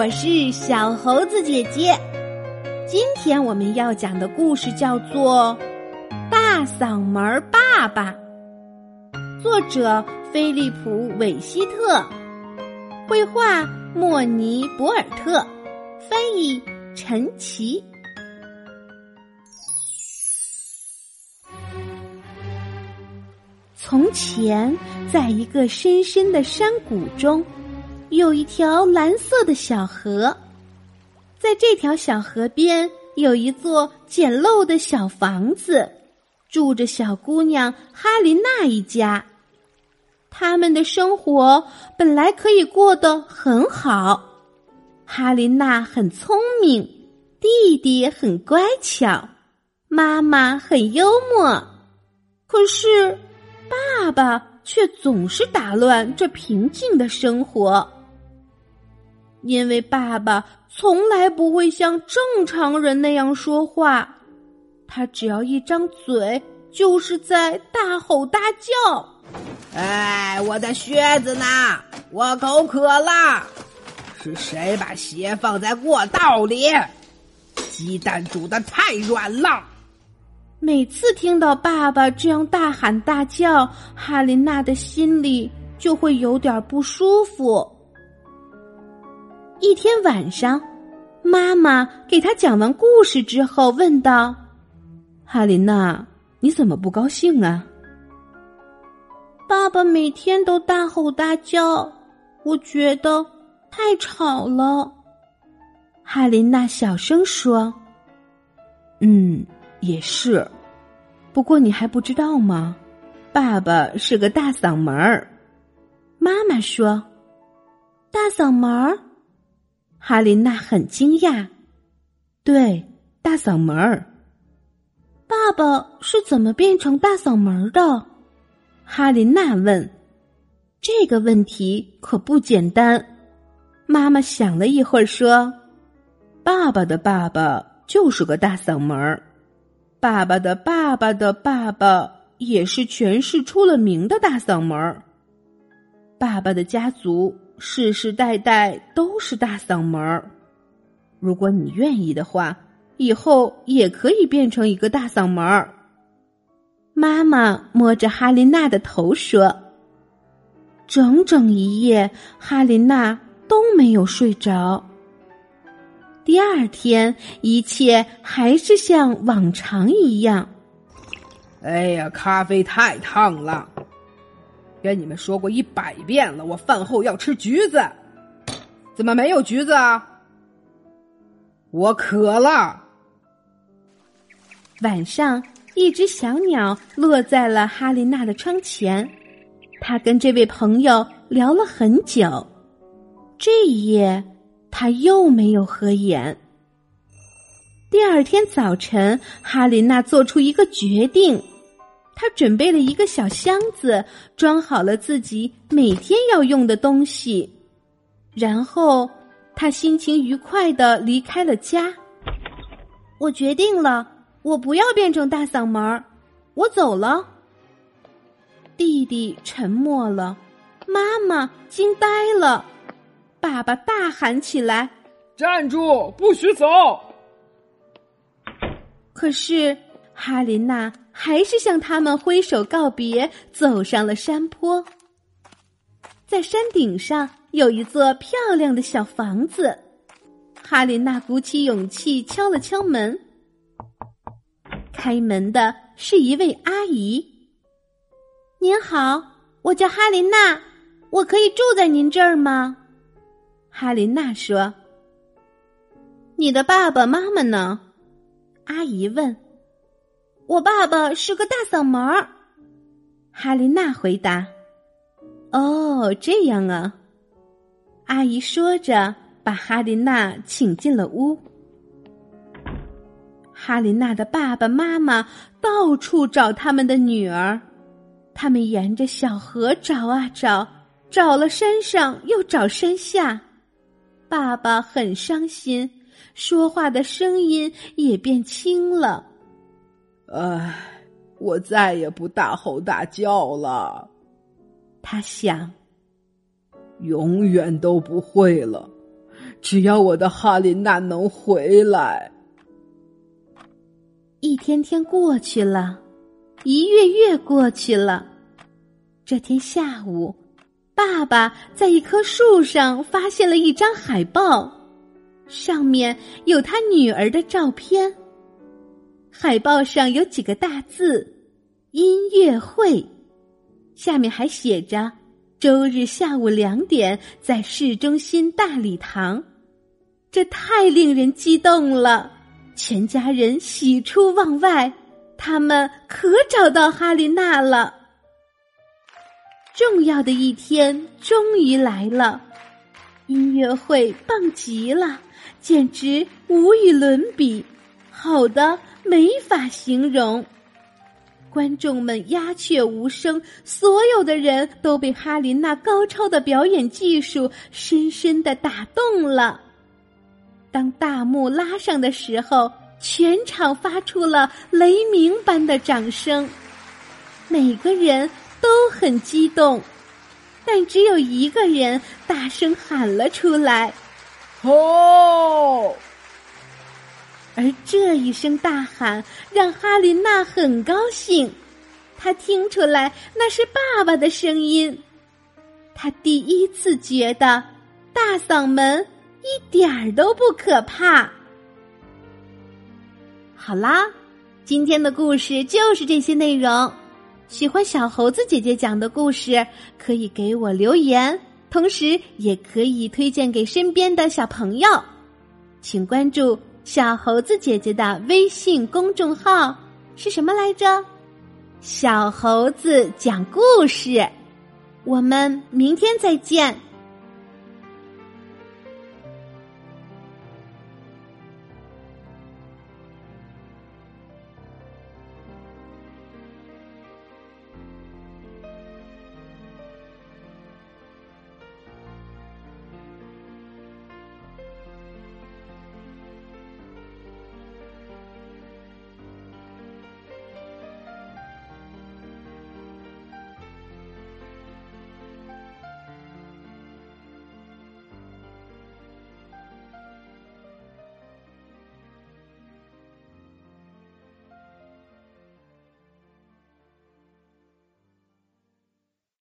我是小猴子姐姐。今天我们要讲的故事叫做《大嗓门爸爸》，作者菲利普·韦希特，绘画莫尼·博尔特，翻译陈奇。从前，在一个深深的山谷中，有一条蓝色的小河。在这条小河边，有一座简陋的小房子，住着小姑娘哈琳娜一家。他们的生活本来可以过得很好。哈琳娜很聪明，弟弟很乖巧，妈妈很幽默。可是。爸爸却总是打乱这平静的生活，因为爸爸从来不会像正常人那样说话，他只要一张嘴就是在大吼大叫。哎，我的靴子呢？我口渴了。是谁把鞋放在过道里？鸡蛋煮的太软了。每次听到爸爸这样大喊大叫，哈琳娜的心里就会有点不舒服。一天晚上，妈妈给他讲完故事之后，问道：“哈琳娜，你怎么不高兴啊？”爸爸每天都大吼大叫，我觉得太吵了。哈琳娜小声说：“嗯。”也是，不过你还不知道吗？爸爸是个大嗓门儿。妈妈说：“大嗓门儿。”哈琳娜很惊讶。对，大嗓门儿。爸爸是怎么变成大嗓门的？哈琳娜问。这个问题可不简单。妈妈想了一会儿说：“爸爸的爸爸就是个大嗓门儿。”爸爸的爸爸的爸爸也是全市出了名的大嗓门儿。爸爸的家族世世代代都是大嗓门儿。如果你愿意的话，以后也可以变成一个大嗓门儿。妈妈摸着哈琳娜的头说：“整整一夜，哈琳娜都没有睡着。”第二天，一切还是像往常一样。哎呀，咖啡太烫了！跟你们说过一百遍了，我饭后要吃橘子。怎么没有橘子啊？我渴了。晚上，一只小鸟落在了哈琳娜的窗前，他跟这位朋友聊了很久。这一夜。他又没有合眼。第二天早晨，哈琳娜做出一个决定，她准备了一个小箱子，装好了自己每天要用的东西，然后他心情愉快的离开了家。我决定了，我不要变成大嗓门儿，我走了。弟弟沉默了，妈妈惊呆了。爸爸大喊起来：“站住，不许走！”可是哈琳娜还是向他们挥手告别，走上了山坡。在山顶上有一座漂亮的小房子，哈琳娜鼓起勇气敲了敲门。开门的是一位阿姨。“您好，我叫哈琳娜，我可以住在您这儿吗？”哈琳娜说：“你的爸爸妈妈呢？”阿姨问。“我爸爸是个大嗓门儿。”哈琳娜回答。“哦，这样啊。”阿姨说着，把哈琳娜请进了屋。哈琳娜的爸爸妈妈到处找他们的女儿，他们沿着小河找啊找，找了山上又找山下。爸爸很伤心，说话的声音也变轻了。唉，我再也不大吼大叫了。他想，永远都不会了。只要我的哈琳娜能回来。一天天过去了，一月月过去了。这天下午，爸爸在一棵树上发现了一张海报，上面有他女儿的照片。海报上有几个大字：“音乐会”，下面还写着：“周日下午两点，在市中心大礼堂。”这太令人激动了，全家人喜出望外，他们可找到哈琳娜了。重要的一天终于来了，音乐会棒极了，简直无与伦比，好的没法形容。观众们鸦雀无声，所有的人都被哈林娜高超的表演技术深深的打动了。当大幕拉上的时候，全场发出了雷鸣般的掌声，每个人都很激动，但只有一个人大声喊了出来：“哦！”而这一声大喊让哈琳娜很高兴，她听出来那是爸爸的声音，她第一次觉得大嗓门。一点儿都不可怕。好啦，今天的故事就是这些内容。喜欢小猴子姐姐讲的故事，可以给我留言，同时也可以推荐给身边的小朋友。请关注小猴子姐姐的微信公众号是什么来着？小猴子讲故事。我们明天再见。